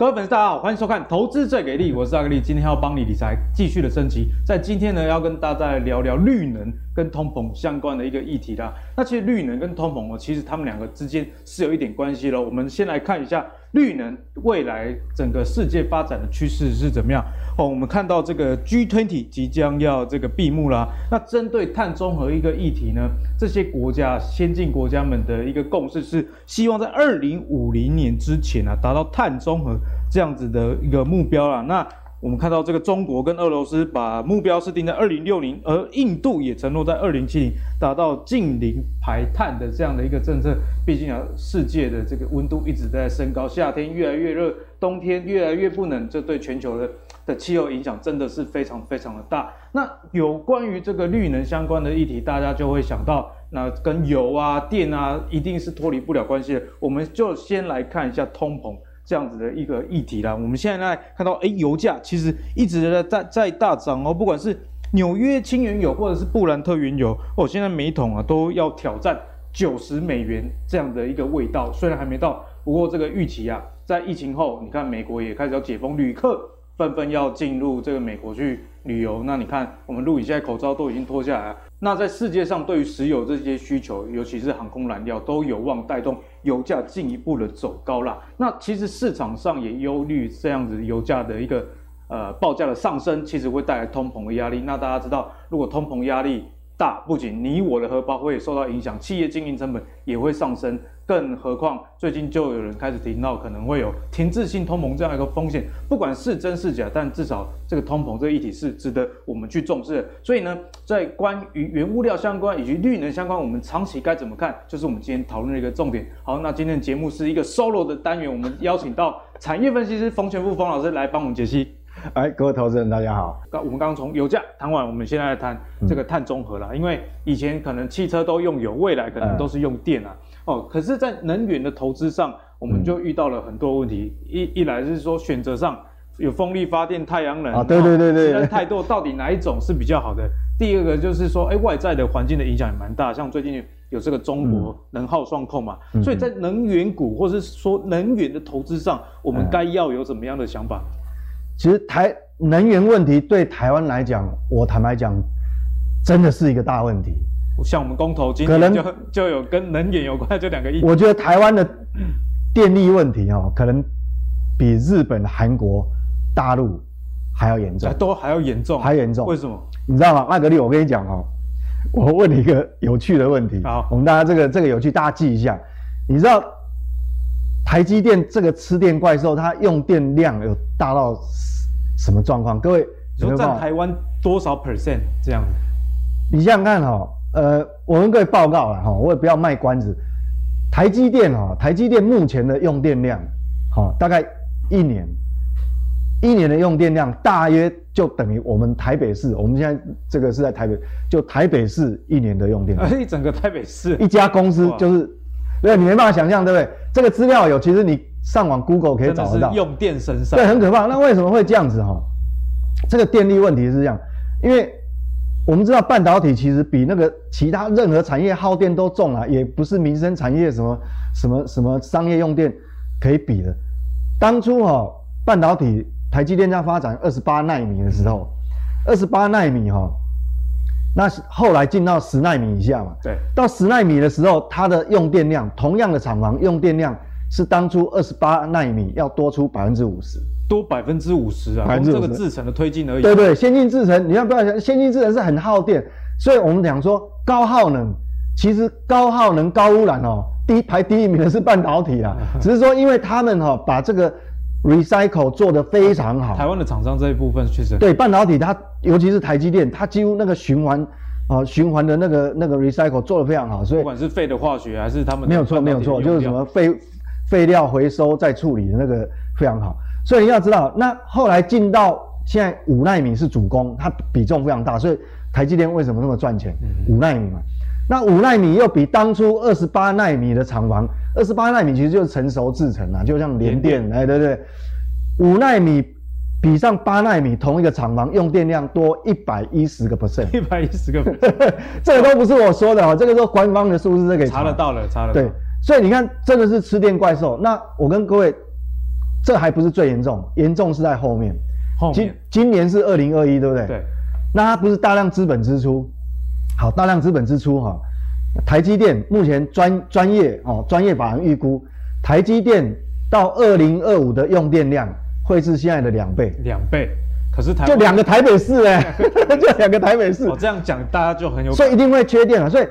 各位粉丝，大家好，欢迎收看《投资最给力》，我是阿格力，今天要帮你理财继续的升级。在今天呢，要跟大家来聊聊绿能跟通膨相关的一个议题啦。那其实绿能跟通膨哦，其实他们两个之间是有一点关系的。我们先来看一下绿能未来整个世界发展的趋势是怎么样哦。我们看到这个 G twenty 即将要这个闭幕啦。那针对碳中和一个议题呢，这些国家先进国家们的一个共识是，希望在二零五零年之前啊，达到碳中和。这样子的一个目标啦，那我们看到这个中国跟俄罗斯把目标是定在二零六零，而印度也承诺在二零七零达到净零排碳的这样的一个政策。毕竟啊，世界的这个温度一直在升高，夏天越来越热，冬天越来越不冷，这对全球的的气候影响真的是非常非常的大。那有关于这个绿能相关的议题，大家就会想到，那跟油啊、电啊，一定是脱离不了关系的。我们就先来看一下通膨。这样子的一个议题啦，我们现在看到，哎，油价其实一直在在在大涨哦，不管是纽约轻原油或者是布兰特原油哦，现在每桶啊都要挑战九十美元这样的一个味道，虽然还没到，不过这个预期啊，在疫情后，你看美国也开始要解封，旅客纷纷要进入这个美国去旅游，那你看我们录影现在口罩都已经脱下来了。那在世界上，对于石油这些需求，尤其是航空燃料，都有望带动油价进一步的走高啦。那其实市场上也忧虑这样子油价的一个呃报价的上升，其实会带来通膨的压力。那大家知道，如果通膨压力大，不仅你我的荷包会受到影响，企业经营成本也会上升。更何况，最近就有人开始提到可能会有停滞性通膨这样一个风险，不管是真是假，但至少这个通膨这个议题是值得我们去重视的。所以呢，在关于原物料相关以及绿能相关，我们长期该怎么看，就是我们今天讨论的一个重点。好，那今天的节目是一个 solo 的单元，我们邀请到产业分析师冯全富冯老师来帮我们解析。哎，各位投资人，大家好。刚我们刚刚从油价谈完，我们现在来谈这个碳中和了。因为以前可能汽车都用油，未来可能都是用电啊。哦，可是，在能源的投资上，我们就遇到了很多问题。一一来是说选择上有风力发电、太阳能啊，对对对对，人太多，到底哪一种是比较好的？第二个就是说，哎，外在的环境的影响也蛮大，像最近有这个中国能耗双控嘛，所以在能源股或是说能源的投资上，我们该要有怎么样的想法？其实台能源问题对台湾来讲，我坦白讲，真的是一个大问题。像我们公投今天就就有跟能源有关，就两个亿。我觉得台湾的电力问题哦，可能比日本、韩国、大陆还要严重，都还要严重，还严重。为什么？你知道吗？麦格利，我跟你讲哦，我问你一个有趣的问题。好，我们大家这个这个有趣，大家记一下。你知道台积电这个吃电怪兽，它用电量有大到什么状况？各位，你说占台湾多少 percent 这样？你想想看哈。呃，我跟各位报告了哈，我也不要卖关子。台积电哈，台积电目前的用电量，哈，大概一年，一年的用电量大约就等于我们台北市，我们现在这个是在台北，就台北市一年的用电量。而一整个台北市一家公司就是，对，你没办法想象，对不对？这个资料有，其实你上网 Google 可以找得到。用电神山。对，很可怕。那为什么会这样子哈？这个电力问题是这样，因为。我们知道半导体其实比那个其他任何产业耗电都重啊，也不是民生产业什么什么什么商业用电可以比的。当初哈、哦、半导体台积电在发展二十八纳米的时候，二十八纳米哈、哦，那后来进到十纳米以下嘛，对，到十纳米的时候，它的用电量同样的厂房用电量是当初二十八纳米要多出百分之五十。多百分之五十啊，从这个制程的推进而已。对对，先进制程，你要不要想，先进制程是很耗电，所以我们讲说高耗能，其实高耗能高污染哦，第一排第一名的是半导体啦，只是说因为他们哈把这个 recycle 做得非常好。台湾的厂商这一部分确实对半导体，它尤其是台积电，它几乎那个循环啊循环的那个那个 recycle 做得非常好，所以不管是废的化学还是他们没有错没有错，就是什么废废料回收再处理的那个非常好。所以你要知道，那后来进到现在五纳米是主攻，它比重非常大，所以台积电为什么那么赚钱？五纳米嘛，那五纳米又比当初二十八纳米的厂房，二十八纳米其实就是成熟制程啊，就像联电，哎，对不对？五纳米比上八纳米同一个厂房用电量多一百一十个 percent，一百一十个 percent，这个都不是我说的哦，这个都官方的数字，这个查得到了，查得到。对，所以你看，真的是吃电怪兽。那我跟各位。这还不是最严重，严重是在后面。后面今今年是二零二一，对不对？对。那它不是大量资本支出，好，大量资本支出哈。台积电目前专专业哦，专业法人预估，台积电到二零二五的用电量会是现在的两倍。两倍，可是台就两个台北市哎，就两个台北市。我、哦、这样讲大家就很有，所以一定会缺电了。所以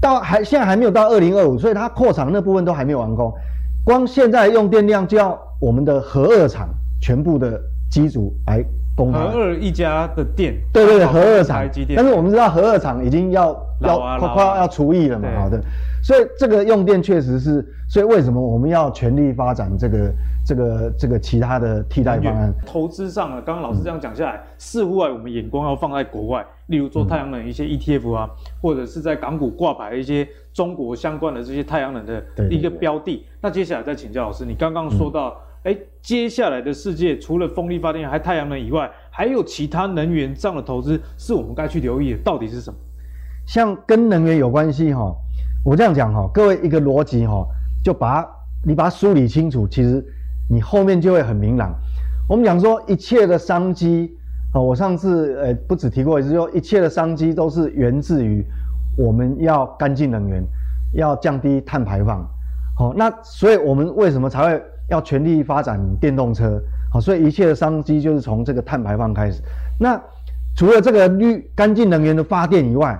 到还现在还没有到二零二五，所以它扩厂那部分都还没有完工。光现在用电量就要我们的核二厂全部的机组来。核二一家的店，对对对，和二厂，台积电，但是我们知道和二厂已经要要快快要要除役了嘛，好的，所以这个用电确实是，所以为什么我们要全力发展这个这个这个其他的替代方案？投资上啊，刚刚老师这样讲下来，嗯、似乎啊，我们眼光要放在国外，例如做太阳能一些 ETF 啊，嗯、或者是在港股挂牌一些中国相关的这些太阳能的一个标的。那接下来再请教老师，你刚刚说到。嗯哎，接下来的世界除了风力发电还太阳能以外，还有其他能源这样的投资是我们该去留意的，到底是什么？像跟能源有关系哈，我这样讲哈，各位一个逻辑哈，就把它你把它梳理清楚，其实你后面就会很明朗。我们讲说一切的商机啊，我上次呃不止提过一次，说一切的商机都是源自于我们要干净能源，要降低碳排放。好，那所以我们为什么才会？要全力发展电动车，好，所以一切的商机就是从这个碳排放开始。那除了这个绿干净能源的发电以外，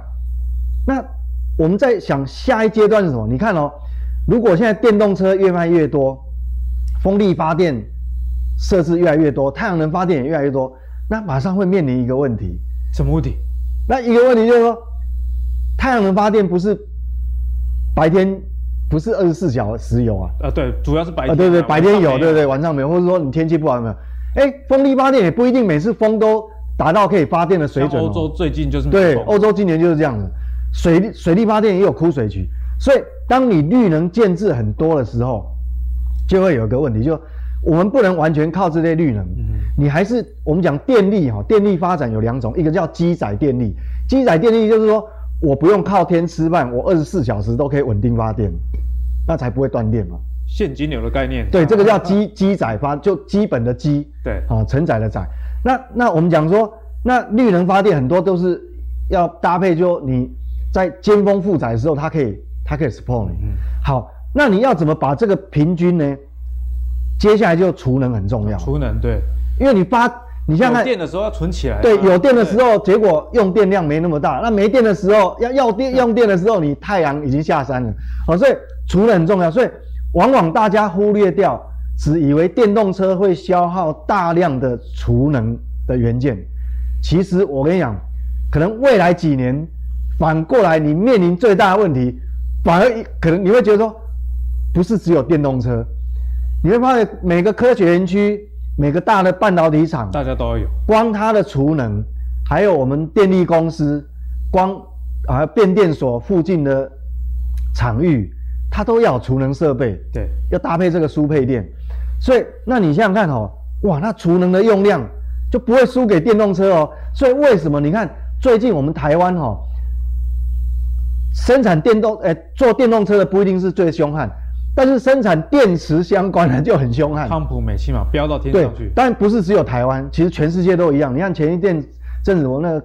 那我们在想下一阶段是什么？你看哦，如果现在电动车越卖越多，风力发电设置越来越多，太阳能发电也越来越多，那马上会面临一个问题。什么问题？那一个问题就是说，太阳能发电不是白天。不是二十四小时有啊？呃，对，主要是白天。啊，对对，白天有，对对，晚上没有，或者说你天气不好有没有？哎，风力发电也不一定每次风都达到可以发电的水准。欧洲最近就是对，欧洲今年就是这样子。水力水力发电也有枯水期，所以当你绿能建制很多的时候，就会有一个问题，就我们不能完全靠这些绿能，你还是我们讲电力哈，电力发展有两种，一个叫机载电力，机载电力就是说。我不用靠天吃饭，我二十四小时都可以稳定发电，那才不会断电嘛。现金流的概念，对，这个叫基基载发，就基本的基，对，啊，承载的载。那那我们讲说，那绿能发电很多都是要搭配，就你在尖峰负载的时候，它可以它可以 support 你。嗯。好，那你要怎么把这个平均呢？接下来就储能很重要。储能对，因为你发。你像看，有电的时候要存起来，啊。对，有电的时候，结果用电量没那么大。那没电的时候，要要电用电的时候，你太阳已经下山了。好，所以储能很重要。所以往往大家忽略掉，只以为电动车会消耗大量的储能的元件。其实我跟你讲，可能未来几年反过来，你面临最大的问题，反而可能你会觉得说，不是只有电动车，你会发现每个科学园区。每个大的半导体厂，大家都要有。光它的储能，还有我们电力公司，光啊变电所附近的场域，它都要储能设备。对，要搭配这个输配电。所以，那你想想看哦，哇，那储能的用量就不会输给电动车哦。所以，为什么你看最近我们台湾哦，生产电动，哎，做电动车的不一定是最凶悍。但是生产电池相关的就很凶悍，康普、美西嘛飙到天上去。但不是只有台湾，其实全世界都一样。你看前一阵阵子我那个，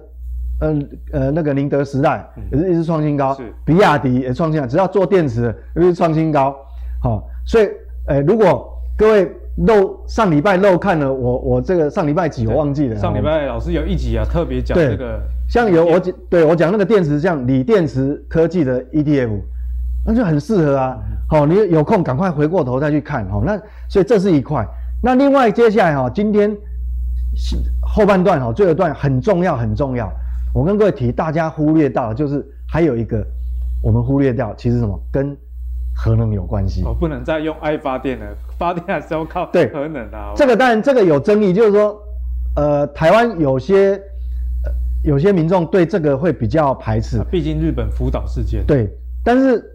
呃呃那个宁德时代也是一直创新高，是比亚迪也创新高，只要做电池也是创新高。好、哦，所以呃如果各位漏上礼拜漏看了我我这个上礼拜几我忘记了，上礼拜老师有一集啊特别讲这个，像有我讲对我讲那个电池像锂电池科技的 ETF。那就很适合啊，好，你有空赶快回过头再去看，好，那所以这是一块。那另外接下来哈，今天后半段哈，最后一段很重要很重要。我跟各位提，大家忽略到就是还有一个我们忽略掉，其实什么跟核能有关系。哦，不能再用爱发电了，发电还是要靠核能啊。这个当然这个有争议，就是说，呃，台湾有些有些民众对这个会比较排斥，毕竟日本福岛事件。对，但是。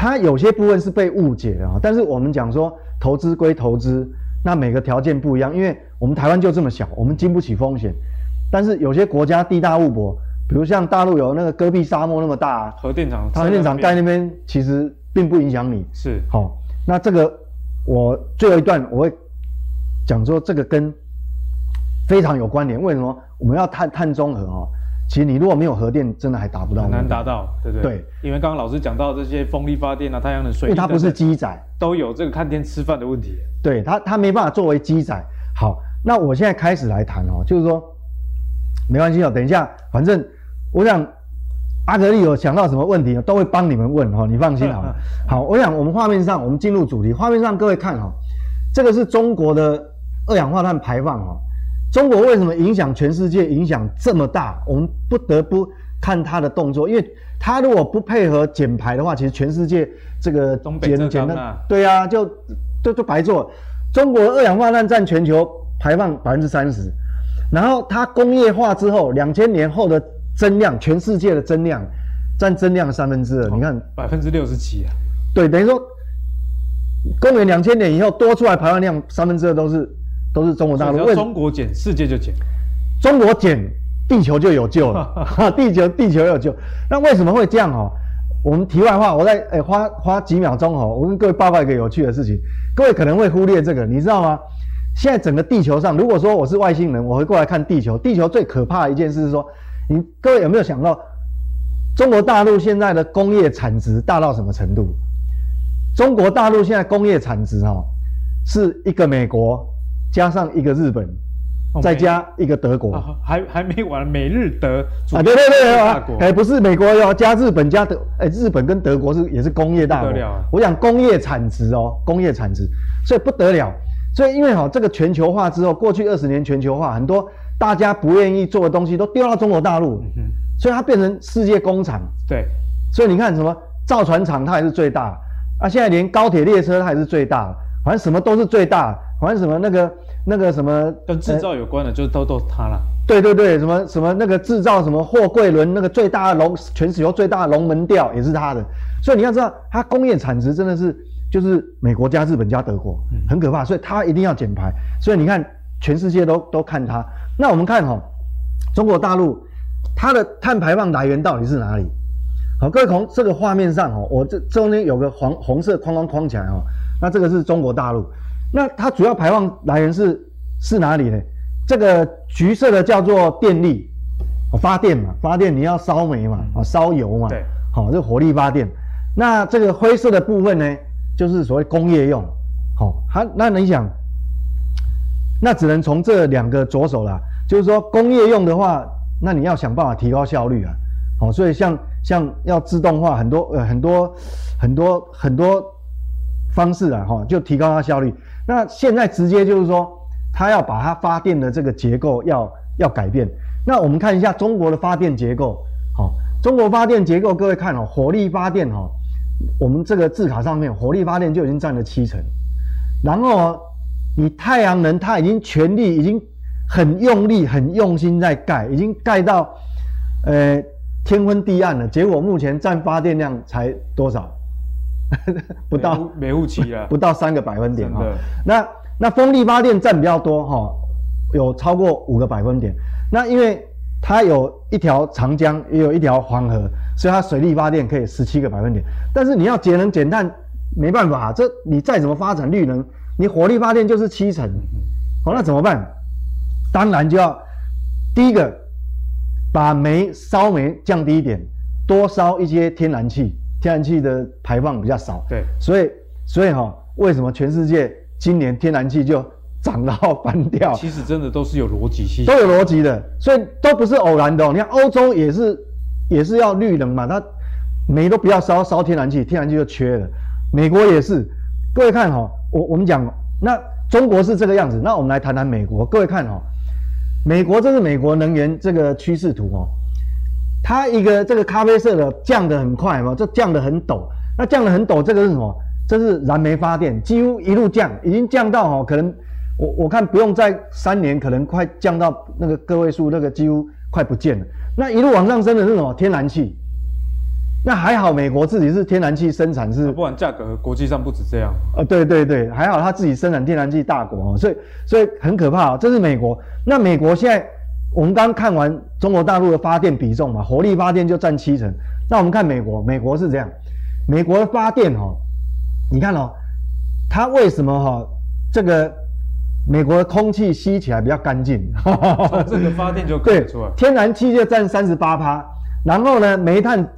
它有些部分是被误解的啊，但是我们讲说投资归投资，那每个条件不一样，因为我们台湾就这么小，我们经不起风险。但是有些国家地大物博，比如像大陆有那个戈壁沙漠那么大，核电厂，核电厂盖那边其实并不影响你。是，好，那这个我最后一段我会讲说这个跟非常有关联。为什么我们要碳碳中和哦？其实你如果没有核电，真的还达不到。很难达到，对不对？对，因为刚刚老师讲到这些风力发电啊、太阳能、水，因为它不是机载，都有这个看天吃饭的问题。对它，它没办法作为机载。好，那我现在开始来谈哦，就是说没关系哦，等一下，反正我想阿格力有想到什么问题，都会帮你们问哦，你放心好了。好，我想我们画面上，我们进入主题，画面上各位看哦，这个是中国的二氧化碳排放哦。中国为什么影响全世界，影响这么大？我们不得不看它的动作，因为它如果不配合减排的话，其实全世界这个减减的，对啊，就就就白做。中国二氧化碳占全球排放百分之三十，然后它工业化之后，两千年后的增量，全世界的增量占增量三分之二，你看百分之六十七啊，对，等于说公元两千年以后多出来排放量三分之二都是。都是中国大陆，为中国减，世界就减；中国减，地球就有救了。地球，地球有救。那为什么会这样？哦，我们题外话，我再诶、欸、花花几秒钟哦，我跟各位报告一个有趣的事情。各位可能会忽略这个，你知道吗？现在整个地球上，如果说我是外星人，我会过来看地球。地球最可怕的一件事是说，你各位有没有想到，中国大陆现在的工业产值大到什么程度？中国大陆现在工业产值哈，是一个美国。加上一个日本，再加一个德国，哦、还还没完，美日德啊，对对对啊，哎，不是美国要加日本加德，哎，日本跟德国是也是工业大国。啊、我讲工业产值哦，工业产值，所以不得了。所以因为哈、哦，这个全球化之后，过去二十年全球化，很多大家不愿意做的东西都丢到中国大陆，嗯、所以它变成世界工厂。对，所以你看什么造船厂，它也是最大。啊，现在连高铁列车它也是最大，反正什么都是最大。好像什么那个那个什么跟制造有关的，欸、就都都是它了。对对对，什么什么那个制造什么货柜轮那个最大的龙，全球最大的龙门吊也是它的。所以你要知道，它工业产值真的是就是美国加日本加德国，很可怕。所以它一定要减排。所以你看，全世界都都看它。那我们看哈、喔，中国大陆它的碳排放来源到底是哪里？好，各位从这个画面上哈、喔，我这中间有个黄红色框框框起来哈、喔，那这个是中国大陆。那它主要排放来源是是哪里呢？这个橘色的叫做电力，发电嘛，发电你要烧煤嘛，啊烧油嘛，对，好，这火力发电。那这个灰色的部分呢，就是所谓工业用，好，它那你想，那只能从这两个着手了。就是说工业用的话，那你要想办法提高效率啊，好，所以像像要自动化很多呃很多很多很多方式啊，哈，就提高它效率。那现在直接就是说，他要把它发电的这个结构要要改变。那我们看一下中国的发电结构，好，中国发电结构，各位看哦，火力发电哈，我们这个字卡上面火力发电就已经占了七成，然后你太阳能，它已经全力，已经很用力、很用心在盖，已经盖到呃天昏地暗了。结果目前占发电量才多少？不到没雾期啊，不到三个百分点哈。那那风力发电占比较多哈，有超过五个百分点。那因为它有一条长江，也有一条黄河，所以它水力发电可以十七个百分点。但是你要节能减碳，没办法，这你再怎么发展绿能，你火力发电就是七成。好，那怎么办？当然就要第一个把煤烧煤降低一点，多烧一些天然气。天然气的排放比较少，对，所以所以哈、喔，为什么全世界今年天然气就涨到翻掉？其实真的都是有逻辑性，都有逻辑的，所以都不是偶然的、喔。你看欧洲也是也是要绿能嘛，它煤都不要烧，烧天然气，天然气就缺了。美国也是，各位看哈、喔，我我们讲那中国是这个样子，那我们来谈谈美国。各位看哈、喔，美国这是美国能源这个趋势图哦、喔。它一个这个咖啡色的降得很快嘛，这降得很陡。那降得很陡，这个是什么？这是燃煤发电，几乎一路降，已经降到哦，可能我我看不用再三年，可能快降到那个个位数，那个几乎快不见了。那一路往上升的是什么？天然气。那还好，美国自己是天然气生产是，不然价格国际上不止这样。呃，对对对，还好他自己生产天然气大国哦，所以所以很可怕哦，这是美国。那美国现在。我们刚看完中国大陆的发电比重嘛，火力发电就占七成。那我们看美国，美国是这样，美国的发电哦，你看哦，它为什么哈、哦、这个美国的空气吸起来比较干净？从这个发电就可以出来。天然气就占三十八趴，然后呢，煤炭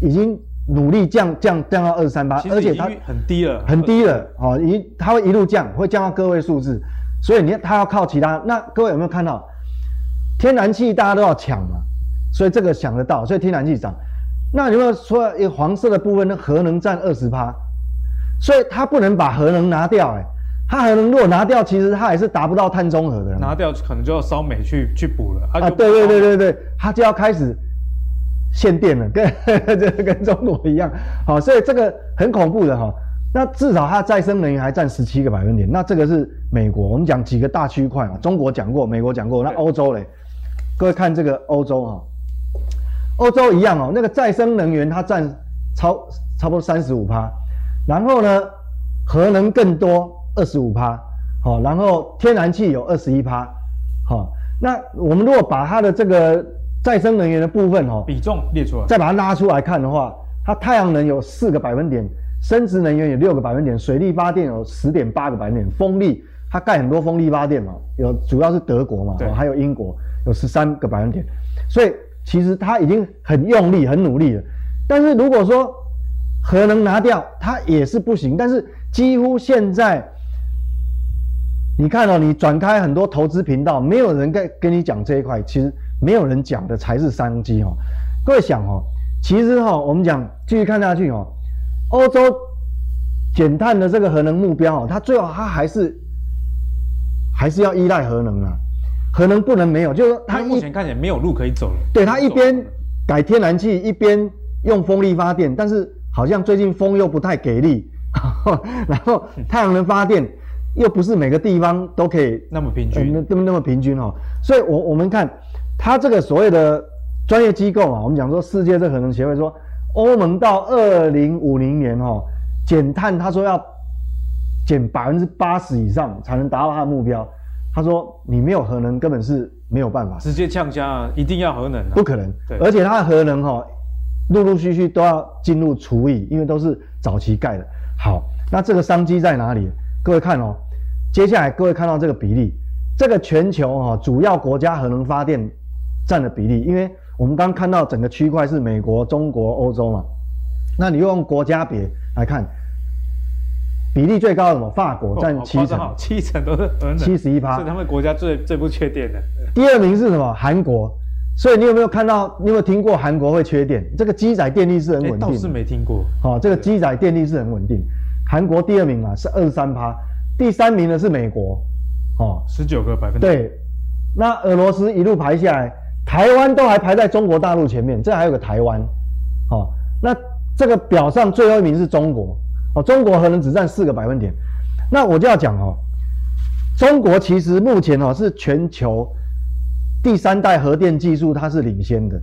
已经努力降降降到二十三趴，而且它很低了，很低了哦，一它会一路降，会降到个位数字，所以你看它要靠其他。那各位有没有看到天然气大家都要抢嘛？所以这个想得到，所以天然气涨。那你有没有说黄色的部分呢？核能占二十趴，所以它不能把核能拿掉，哎，它核能如果拿掉，其实它还是达不到碳中和的。拿掉可能就要烧煤去去补了啊！对对对对对，它就要开始限电了，跟 这跟中国一样，好，所以这个很恐怖的哈。那至少它再生能源还占十七个百分点，那这个是美国。我们讲几个大区块嘛，中国讲过，美国讲过，那欧洲嘞？各位看这个欧洲哈。欧洲一样哦，那个再生能源它占超差不多三十五趴，然后呢，核能更多二十五趴，好，然后天然气有二十一趴，好，那我们如果把它的这个再生能源的部分哦，比重列出来，再把它拉出来看的话，它太阳能有四个百分点，生殖能源有六个百分点，水力发电有十点八个百分点，风力它盖很多风力发电嘛，有主要是德国嘛，还有英国有十三个百分点，所以。其实他已经很用力、很努力了，但是如果说核能拿掉，它也是不行。但是几乎现在，你看哦，你转开很多投资频道，没有人跟跟你讲这一块，其实没有人讲的才是商机哦。各位想哦，其实哈，我们讲继续看下去哦，欧洲减碳的这个核能目标哦，它最后它还是还是要依赖核能啊。核能不能没有，就是说它目前看起来没有路可以走了。对，它一边改天然气，一边用风力发电，但是好像最近风又不太给力，然后太阳能发电又不是每个地方都可以那么平均，那么那么平均哦。所以我我们看它这个所谓的专业机构啊，我们讲说世界这核能协会说，欧盟到二零五零年哦减碳，他说要减百分之八十以上才能达到它的目标。他说：“你没有核能，根本是没有办法。直接呛声啊，一定要核能，啊不可能。对，而且它的核能哈，陆陆续续都要进入除役，因为都是早期盖的。好，那这个商机在哪里？各位看哦，接下来各位看到这个比例，这个全球哈主要国家核能发电占的比例，因为我们刚看到整个区块是美国、中国、欧洲嘛，那你用国家别来看。”比例最高的什么？法国占七成，哦、七成都是核能，七十一趴，是他们国家最最不缺电的。第二名是什么？韩国。所以你有没有看到？你有没有听过韩国会缺电？这个机载电力是很稳定。倒是没听过。好、哦，这个机载电力是很稳定。韩国第二名啊是二十三趴，第三名呢是美国，哦，十九个百分点。对，那俄罗斯一路排下来，台湾都还排在中国大陆前面，这还有个台湾，哦，那这个表上最后一名是中国。哦，中国核能只占四个百分点，那我就要讲哦，中国其实目前哦是全球第三代核电技术，它是领先的，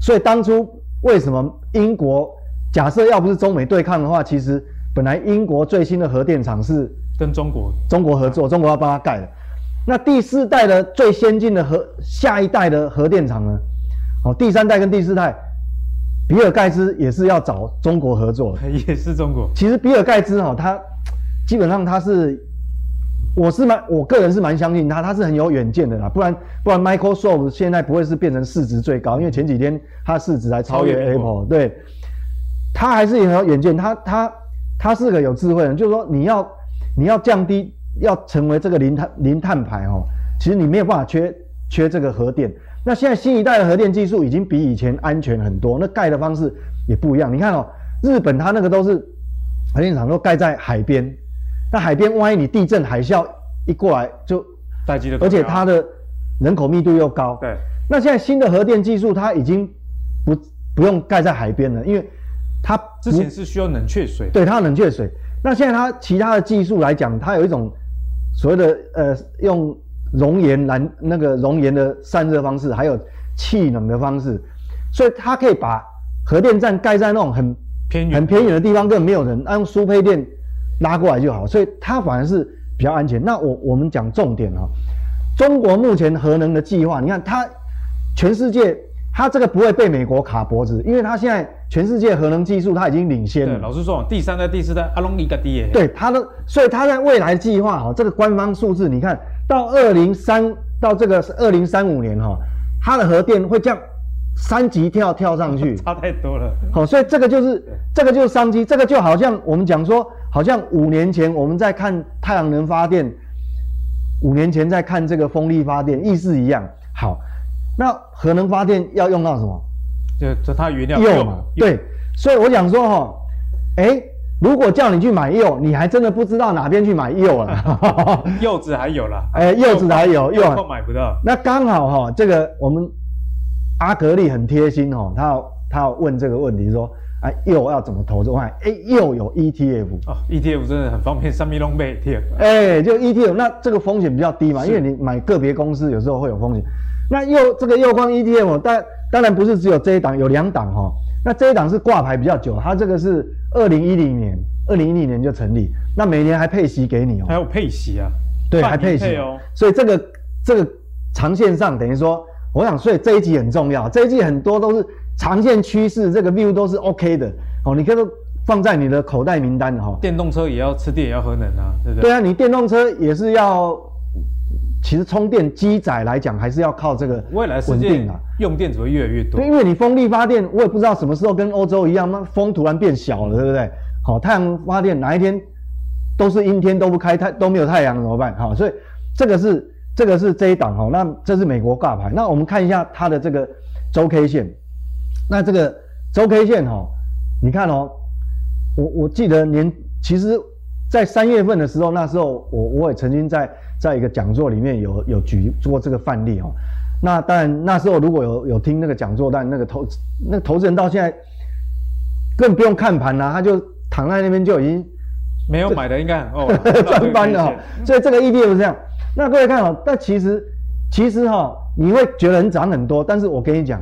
所以当初为什么英国假设要不是中美对抗的话，其实本来英国最新的核电厂是跟中国中国合作，中国要帮他盖的，那第四代的最先进的核下一代的核电厂呢？哦，第三代跟第四代。比尔盖茨也是要找中国合作，也是中国。其实比尔盖茨哈，他基本上他是，我是蛮，我个人是蛮相信他，他是很有远见的啦。不然不然，Microsoft 现在不会是变成市值最高，因为前几天他市值还超越 Apple。对，他还是很有远见，他他他是个有智慧的人，就是说你要你要降低，要成为这个零碳零碳排哦，其实你没有办法缺缺这个核电。那现在新一代的核电技术已经比以前安全很多，那盖的方式也不一样。你看哦，日本它那个都是核电厂都盖在海边，那海边万一你地震海啸一过来就待机的，而且它的人口密度又高。对。那现在新的核电技术它已经不不用盖在海边了，因为它之前是需要冷却水。对，它冷却水。那现在它其他的技术来讲，它有一种所谓的呃用。熔岩燃那个熔岩的散热方式，还有气冷的方式，所以它可以把核电站盖在那种很偏远、很偏远的地方，根本没有人，用输配电拉过来就好，所以它反而是比较安全。那我我们讲重点啊，中国目前核能的计划，你看它全世界它这个不会被美国卡脖子，因为它现在全世界核能技术它已经领先了。对，老实说，第三代、第四代阿龙一个低。对，它的，所以它在未来计划哈，这个官方数字，你看到二零三到这个是二零三五年哈，它的核电会这样三级跳跳上去，差太多了。好，所以这个就是这个就是商机，这个就好像我们讲说，好像五年前我们在看太阳能发电。五年前在看这个风力发电，意思一样。好，那核能发电要用到什么？就就它原料铀嘛。对，所以我想说哈，哎，如果叫你去买柚，你还真的不知道哪边去买柚了。柚子还有啦，哎，柚子还有，柚子买不到。那刚好哈，这个我们阿格力很贴心哦，他要他要问这个问题说。哎，柚要怎么投资？我看，哎，铀有 ETF 哦，ETF 真的很方便，三米龙背贴。哎，就 ETF，那这个风险比较低嘛，因为你买个别公司有时候会有风险。那柚这个柚光 ETF，但当然不是只有这一档，有两档哈。那这一档是挂牌比较久，它这个是二零一零年，二零一零年就成立，那每年还配息给你哦，还有配息啊？对，还配息哦。所以这个这个长线上等于说，我想，所以这一集很重要，这一集很多都是。长线趋势这个 view 都是 OK 的哦，你可以放在你的口袋名单哈。电动车也要吃电，也要喝能啊，对不对？对啊，你电动车也是要，其实充电机载来讲还是要靠这个未来稳定啊用电只会越来越多。对，因为你风力发电，我也不知道什么时候跟欧洲一样，那风突然变小了，对不对？好，太阳发电哪一天都是阴天都不开太都没有太阳怎么办？好，所以这个是这个是这一档哈，那这是美国挂牌。那我们看一下它的这个周 K 线。那这个周 K 线哈、哦，你看哦，我我记得年，其实，在三月份的时候，那时候我我也曾经在在一个讲座里面有有举过这个范例哦。那当然那时候如果有有听那个讲座，但那个投那个投资人到现在更不用看盘啦，他就躺在那边就已经没有买的应该很 哦赚翻了、哦。所以这个 ETF 是这样。那各位看哦，但其实其实哈、哦，你会觉得涨很多，但是我跟你讲。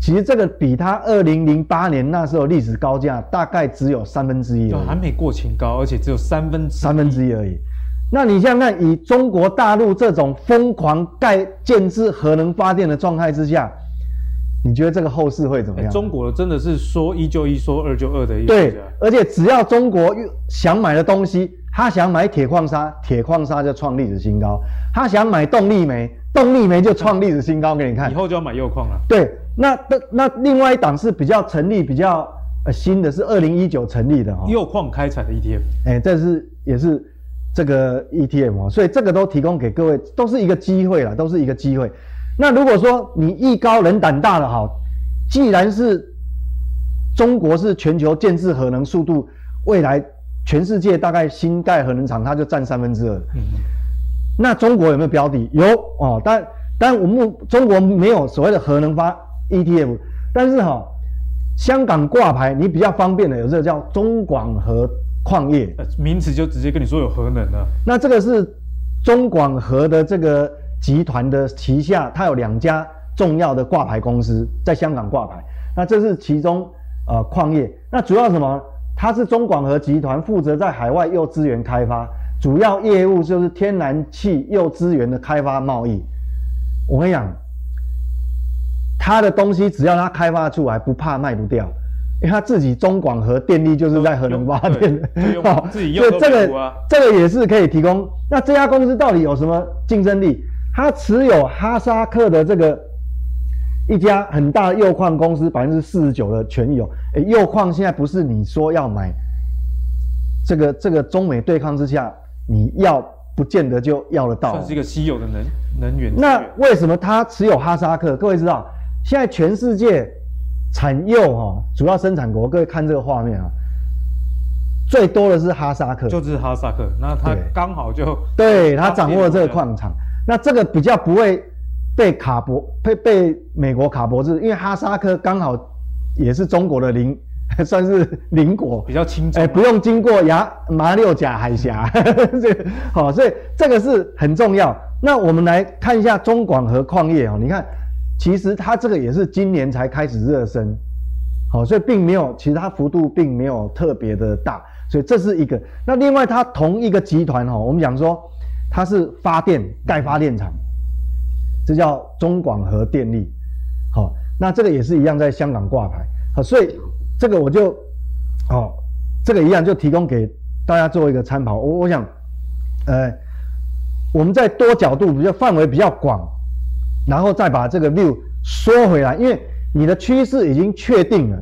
其实这个比它二零零八年那时候历史高价大概只有三分之一，就还没过前高，而且只有三分之三分之一而已。那你想想看，以中国大陆这种疯狂盖建制核能发电的状态之下，你觉得这个后市会怎么样？中国真的是说一就一，说二就二的意思。对，而且只要中国想买的东西，他想买铁矿砂，铁矿砂就创历史新高；他想买动力煤，动力煤就创历史新高。给你看，以后就要买铀矿了。对。那那那另外一档是比较成立比较呃新的是二零一九成立的哈，铀矿开采的 ETF，哎、欸，这是也是这个 ETF 哦，所以这个都提供给各位，都是一个机会啦，都是一个机会。那如果说你艺高人胆大的哈，既然是中国是全球建制核能速度，未来全世界大概新盖核能厂它就占三分之二，嗯，那中国有没有标的？有哦，但但我们中国没有所谓的核能发。ETF，但是哈、哦，香港挂牌你比较方便的有这个叫中广核矿业，名词就直接跟你说有核能了。那这个是中广核的这个集团的旗下，它有两家重要的挂牌公司在香港挂牌。那这是其中呃矿业，那主要什么？它是中广核集团负责在海外又资源开发，主要业务就是天然气又资源的开发贸易。我跟你讲。他的东西只要他开发出来，不怕卖不掉，因为他自己中广核电力就是在核能发电的，自己用、啊、这个这个也是可以提供。那这家公司到底有什么竞争力？他持有哈萨克的这个一家很大的铀矿公司百分之四十九的权有。哎，铀矿现在不是你说要买，这个这个中美对抗之下，你要不见得就要得到，算是一个稀有的能能源。那为什么他持有哈萨克？各位知道？现在全世界产铀哈，主要生产国，各位看这个画面啊，最多的是哈萨克，就是哈萨克，那他刚好就对他掌握了这个矿场，那这个比较不会被卡脖被被美国卡脖子，因为哈萨克刚好也是中国的邻，算是邻国，比较轻松，哎，不用经过牙马六甲海峡，这个好，所以这个是很重要。那我们来看一下中广核矿业哦，你看。其实它这个也是今年才开始热身，好，所以并没有，其实它幅度并没有特别的大，所以这是一个。那另外，它同一个集团哈，我们讲说它是发电盖发电厂，这叫中广核电力，好，那这个也是一样在香港挂牌，好，所以这个我就，哦，这个一样就提供给大家做一个参考。我我想，呃，我们在多角度比较范围比较广，然后再把这个 view 缩回来，因为你的趋势已经确定了，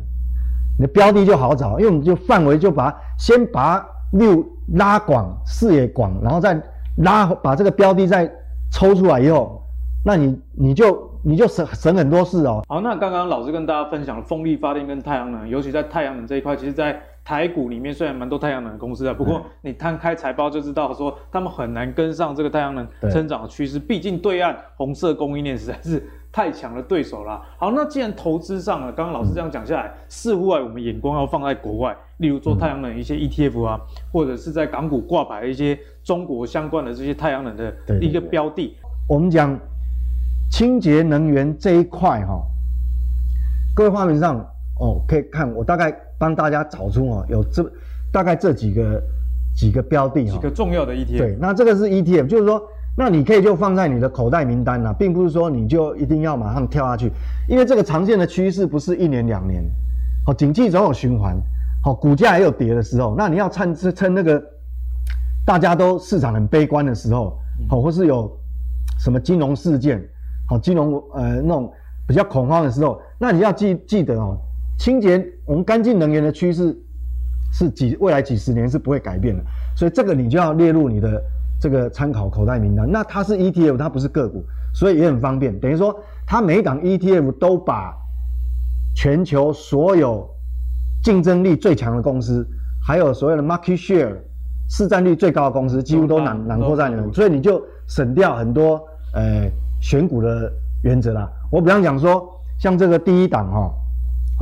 你的标的就好找，因为我们就范围就把先把 view 拉广，视野广，然后再拉把这个标的再抽出来以后，那你你就。你就省省很多事哦。好，那刚刚老师跟大家分享了风力发电跟太阳能，尤其在太阳能这一块，其实，在台股里面虽然蛮多太阳能公司的，不过你摊开财报就知道，说他们很难跟上这个太阳能增长的趋势。毕竟对岸红色供应链实在是太强的对手啦。好，那既然投资上了，刚刚老师这样讲下来，嗯、似乎啊，我们眼光要放在国外，例如做太阳能一些 ETF 啊，嗯、或者是在港股挂牌一些中国相关的这些太阳能的一个标的。我们讲。清洁能源这一块哈，各位画面上哦，可以看我大概帮大家找出哦，有这大概这几个几个标的哈，几个重要的 ETF。对，那这个是 ETF，就是说，那你可以就放在你的口袋名单啊，并不是说你就一定要马上跳下去，因为这个长线的趋势不是一年两年，好，景气总有循环，好，股价也有跌的时候，那你要趁趁那个大家都市场很悲观的时候，好，或是有什么金融事件。好，金融呃那种比较恐慌的时候，那你要记记得哦，清洁我们干净能源的趋势是几未来几十年是不会改变的，所以这个你就要列入你的这个参考口袋名单。那它是 ETF，它不是个股，所以也很方便。等于说，它每一档 ETF 都把全球所有竞争力最强的公司，还有所谓的 market share 市占率最高的公司，几乎都囊囊括在里面，所以你就省掉很多呃。选股的原则啦，我比方讲说，像这个第一档哈，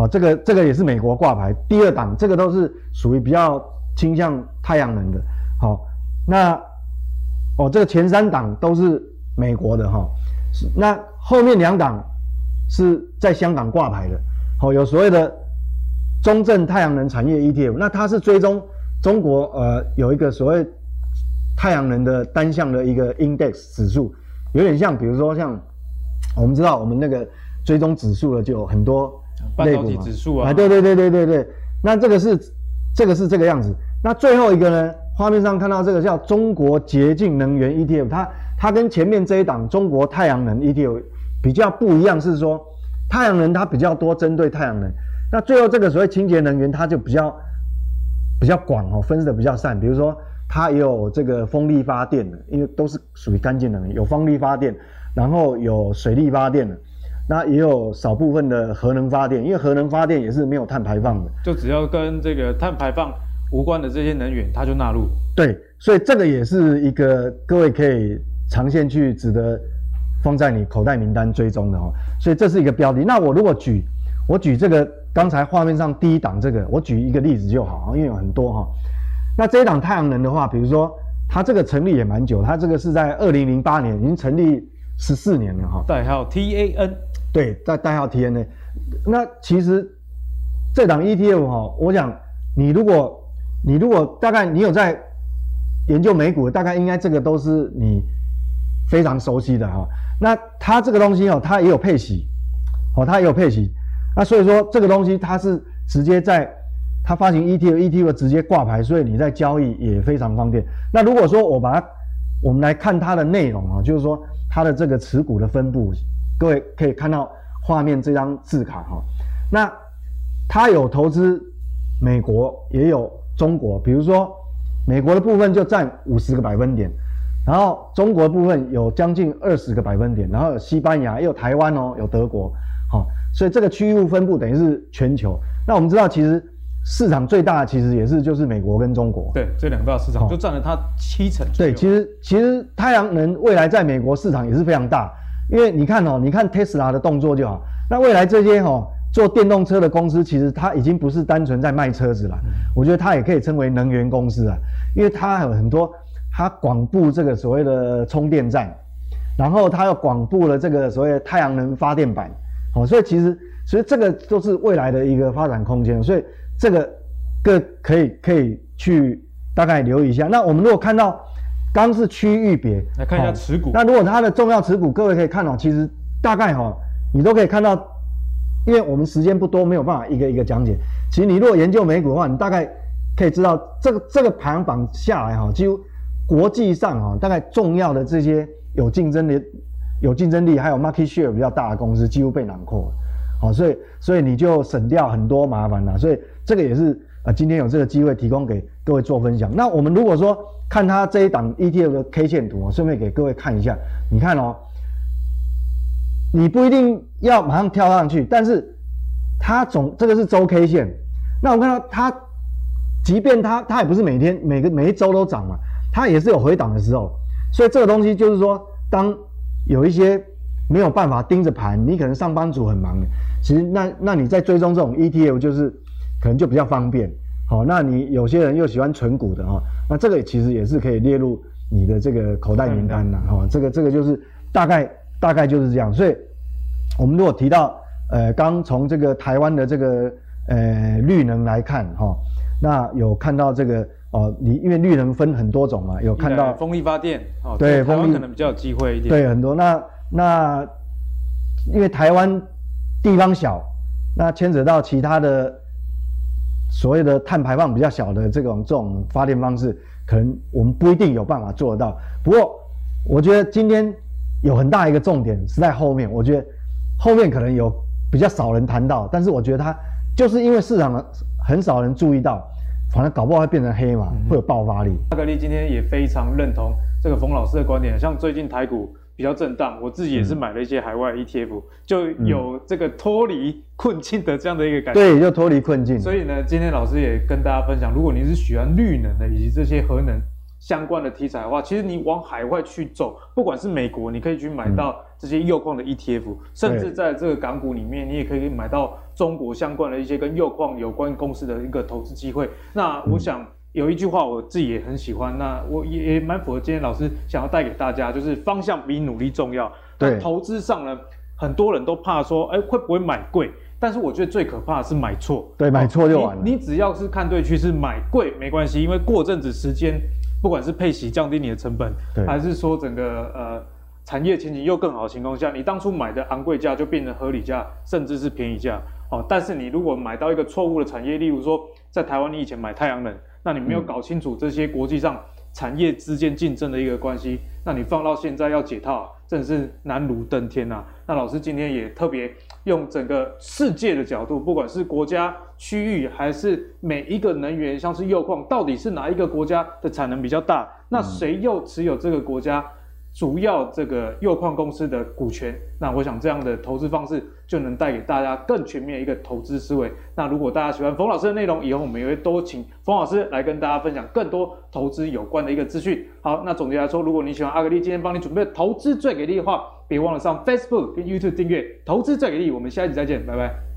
好，这个这个也是美国挂牌，第二档这个都是属于比较倾向太阳能的，好，那哦这个前三档都是美国的哈，那后面两档是在香港挂牌的，好，有所谓的中证太阳能产业 ETF，那它是追踪中国呃有一个所谓太阳能的单项的一个 index 指数。有点像，比如说像我们知道我们那个追踪指数的就有很多半导体指数啊，对对对对对对。那这个是这个是这个样子。那最后一个呢，画面上看到这个叫中国洁净能源 ETF，它它跟前面这一档中国太阳能 ETF 比较不一样，是说太阳能它比较多针对太阳能，那最后这个所谓清洁能源它就比较比较广哦，分的比较散，比如说。它也有这个风力发电的，因为都是属于干净能源，有风力发电，然后有水力发电的，那也有少部分的核能发电，因为核能发电也是没有碳排放的，就只要跟这个碳排放无关的这些能源，它就纳入。对，所以这个也是一个各位可以长线去值得放在你口袋名单追踪的哦。所以这是一个标的。那我如果举我举这个刚才画面上第一档这个，我举一个例子就好，因为有很多哈。那这一档太阳能的话，比如说它这个成立也蛮久，它这个是在二零零八年，已经成立十四年了哈。代号 TAN，对，代代号 T N A，。那其实这档 ETF 哈，我想你如果你如果大概你有在研究美股，大概应该这个都是你非常熟悉的哈。那它这个东西哦，它也有配息，哦，它也有配息。那所以说这个东西它是直接在。它发行 ETF，ETF 直接挂牌，所以你在交易也非常方便。那如果说我把它，我们来看它的内容啊，就是说它的这个持股的分布，各位可以看到画面这张字卡哈。那它有投资美国，也有中国，比如说美国的部分就占五十个百分点，然后中国的部分有将近二十个百分点，然后有西班牙，也有台湾哦，有德国，好，所以这个区域分布等于是全球。那我们知道其实。市场最大的其实也是就是美国跟中国，对，这两大市场就占了它七成。对，其实其实太阳能未来在美国市场也是非常大，因为你看哦，你看 Tesla 的动作就好。那未来这些哦做电动车的公司，其实它已经不是单纯在卖车子了，我觉得它也可以称为能源公司啊，因为它有很多它广布这个所谓的充电站，然后它又广布了这个所谓的太阳能发电板，哦，所以其实所以这个都是未来的一个发展空间，所以。这个各可以可以去大概留意一下。那我们如果看到刚是区域别，来看一下持股。那如果它的重要持股，各位可以看到，其实大概哈，你都可以看到因为我们时间不多，没有办法一个一个讲解。其实你如果研究美股的话，你大概可以知道这个这个排行榜下来哈，几乎国际上哈，大概重要的这些有竞争力、有竞争力还有 market share 比较大的公司，几乎被囊括了。好，所以所以你就省掉很多麻烦了。所以这个也是今天有这个机会提供给各位做分享。那我们如果说看它这一档 ETF 的 K 线图，顺便给各位看一下。你看哦，你不一定要马上跳上去，但是它总这个是周 K 线。那我看到它，即便它它也不是每天每个每一周都涨嘛，它也是有回档的时候。所以这个东西就是说，当有一些没有办法盯着盘，你可能上班族很忙的。其实那那你在追踪这种 ETF 就是可能就比较方便，好，那你有些人又喜欢存股的哈，那这个其实也是可以列入你的这个口袋名单呐，哈，这个这个就是大概大概就是这样，所以我们如果提到呃刚从这个台湾的这个呃绿能来看哈，那有看到这个哦，你因为绿能分很多种嘛，有看到风力发电哦，对，风力可能比较有机会一点，对，很多。那那因为台湾。地方小，那牵扯到其他的所谓的碳排放比较小的这种这种发电方式，可能我们不一定有办法做得到。不过，我觉得今天有很大一个重点是在后面。我觉得后面可能有比较少人谈到，但是我觉得它就是因为市场很少人注意到，反正搞不好会变成黑马，会有爆发力。阿格力今天也非常认同这个冯老师的观点，像最近台股。比较震荡，我自己也是买了一些海外 ETF，、嗯、就有这个脱离困境的这样的一个感觉。对，就脱离困境。所以呢，今天老师也跟大家分享，如果你是喜欢绿能的以及这些核能相关的题材的话，其实你往海外去走，不管是美国，你可以去买到这些铀矿的 ETF，、嗯、甚至在这个港股里面，你也可以买到中国相关的一些跟铀矿有关公司的一个投资机会。那我想。嗯有一句话我自己也很喜欢，那我也也蛮符合今天老师想要带给大家，就是方向比努力重要。对，投资上呢，很多人都怕说，哎，会不会买贵？但是我觉得最可怕的是买错。对，买错就完了。你，你只要是看对趋势，买贵没关系，因为过阵子时间，不管是配息降低你的成本，还是说整个呃产业前景又更好的情况下，你当初买的昂贵价就变成合理价，甚至是便宜价。哦，但是你如果买到一个错误的产业，例如说在台湾，你以前买太阳能。那你没有搞清楚这些国际上产业之间竞争的一个关系，那你放到现在要解套，真的是难如登天呐。那老师今天也特别用整个世界的角度，不管是国家、区域，还是每一个能源，像是铀矿，到底是哪一个国家的产能比较大？那谁又持有这个国家？主要这个铀矿公司的股权，那我想这样的投资方式就能带给大家更全面一个投资思维。那如果大家喜欢冯老师的内容，以后我们也会多请冯老师来跟大家分享更多投资有关的一个资讯。好，那总结来说，如果你喜欢阿格力今天帮你准备投资最给力的话，别忘了上 Facebook 跟 YouTube 订阅投资最给力。我们下一集再见，拜拜。